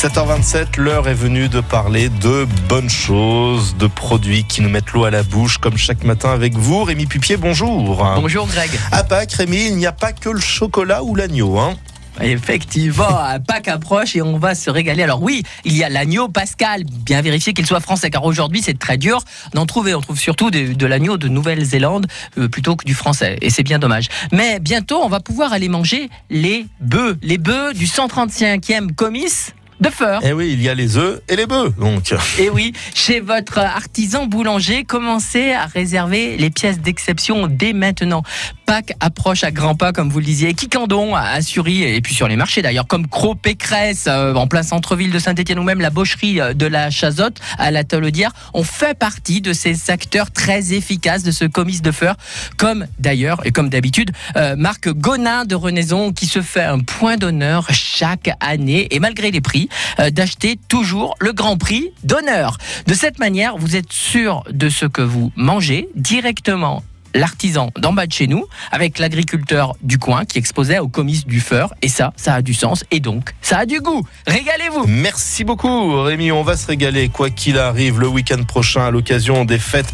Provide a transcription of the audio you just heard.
7h27, l'heure est venue de parler de bonnes choses, de produits qui nous mettent l'eau à la bouche, comme chaque matin avec vous. Rémi Pupier, bonjour. Bonjour Greg. À Pâques, Rémi, il n'y a pas que le chocolat ou l'agneau, hein? Effectivement, Pâques approche et on va se régaler. Alors oui, il y a l'agneau pascal, bien vérifier qu'il soit français, car aujourd'hui c'est très dur d'en trouver. On trouve surtout de, l'agneau de Nouvelle-Zélande euh, plutôt que du français, et c'est bien dommage. Mais bientôt, on va pouvoir aller manger les bœufs, les bœufs du 135e comice de feur. Eh oui, il y a les œufs et les bœufs, donc. Et eh oui, chez votre artisan boulanger, commencez à réserver les pièces d'exception dès maintenant. Pâques approche à grands pas, comme vous le disiez. Quicandon à Sury et puis sur les marchés d'ailleurs, comme Cro Pécresse euh, en plein centre-ville de Saint-Etienne ou même la baucherie euh, de la Chazotte à la Tolodière. On fait partie de ces acteurs très efficaces de ce comice de feur, comme d'ailleurs et comme d'habitude, euh, Marc Gonin de Renaison qui se fait un point d'honneur chaque année et malgré les prix, d'acheter toujours le grand prix d'honneur. De cette manière, vous êtes sûr de ce que vous mangez directement l'artisan d'en bas de chez nous avec l'agriculteur du coin qui exposait au comice du feur et ça ça a du sens et donc ça a du goût. Régalez-vous. Merci beaucoup Rémi. On va se régaler quoi qu'il arrive le week-end prochain à l'occasion des fêtes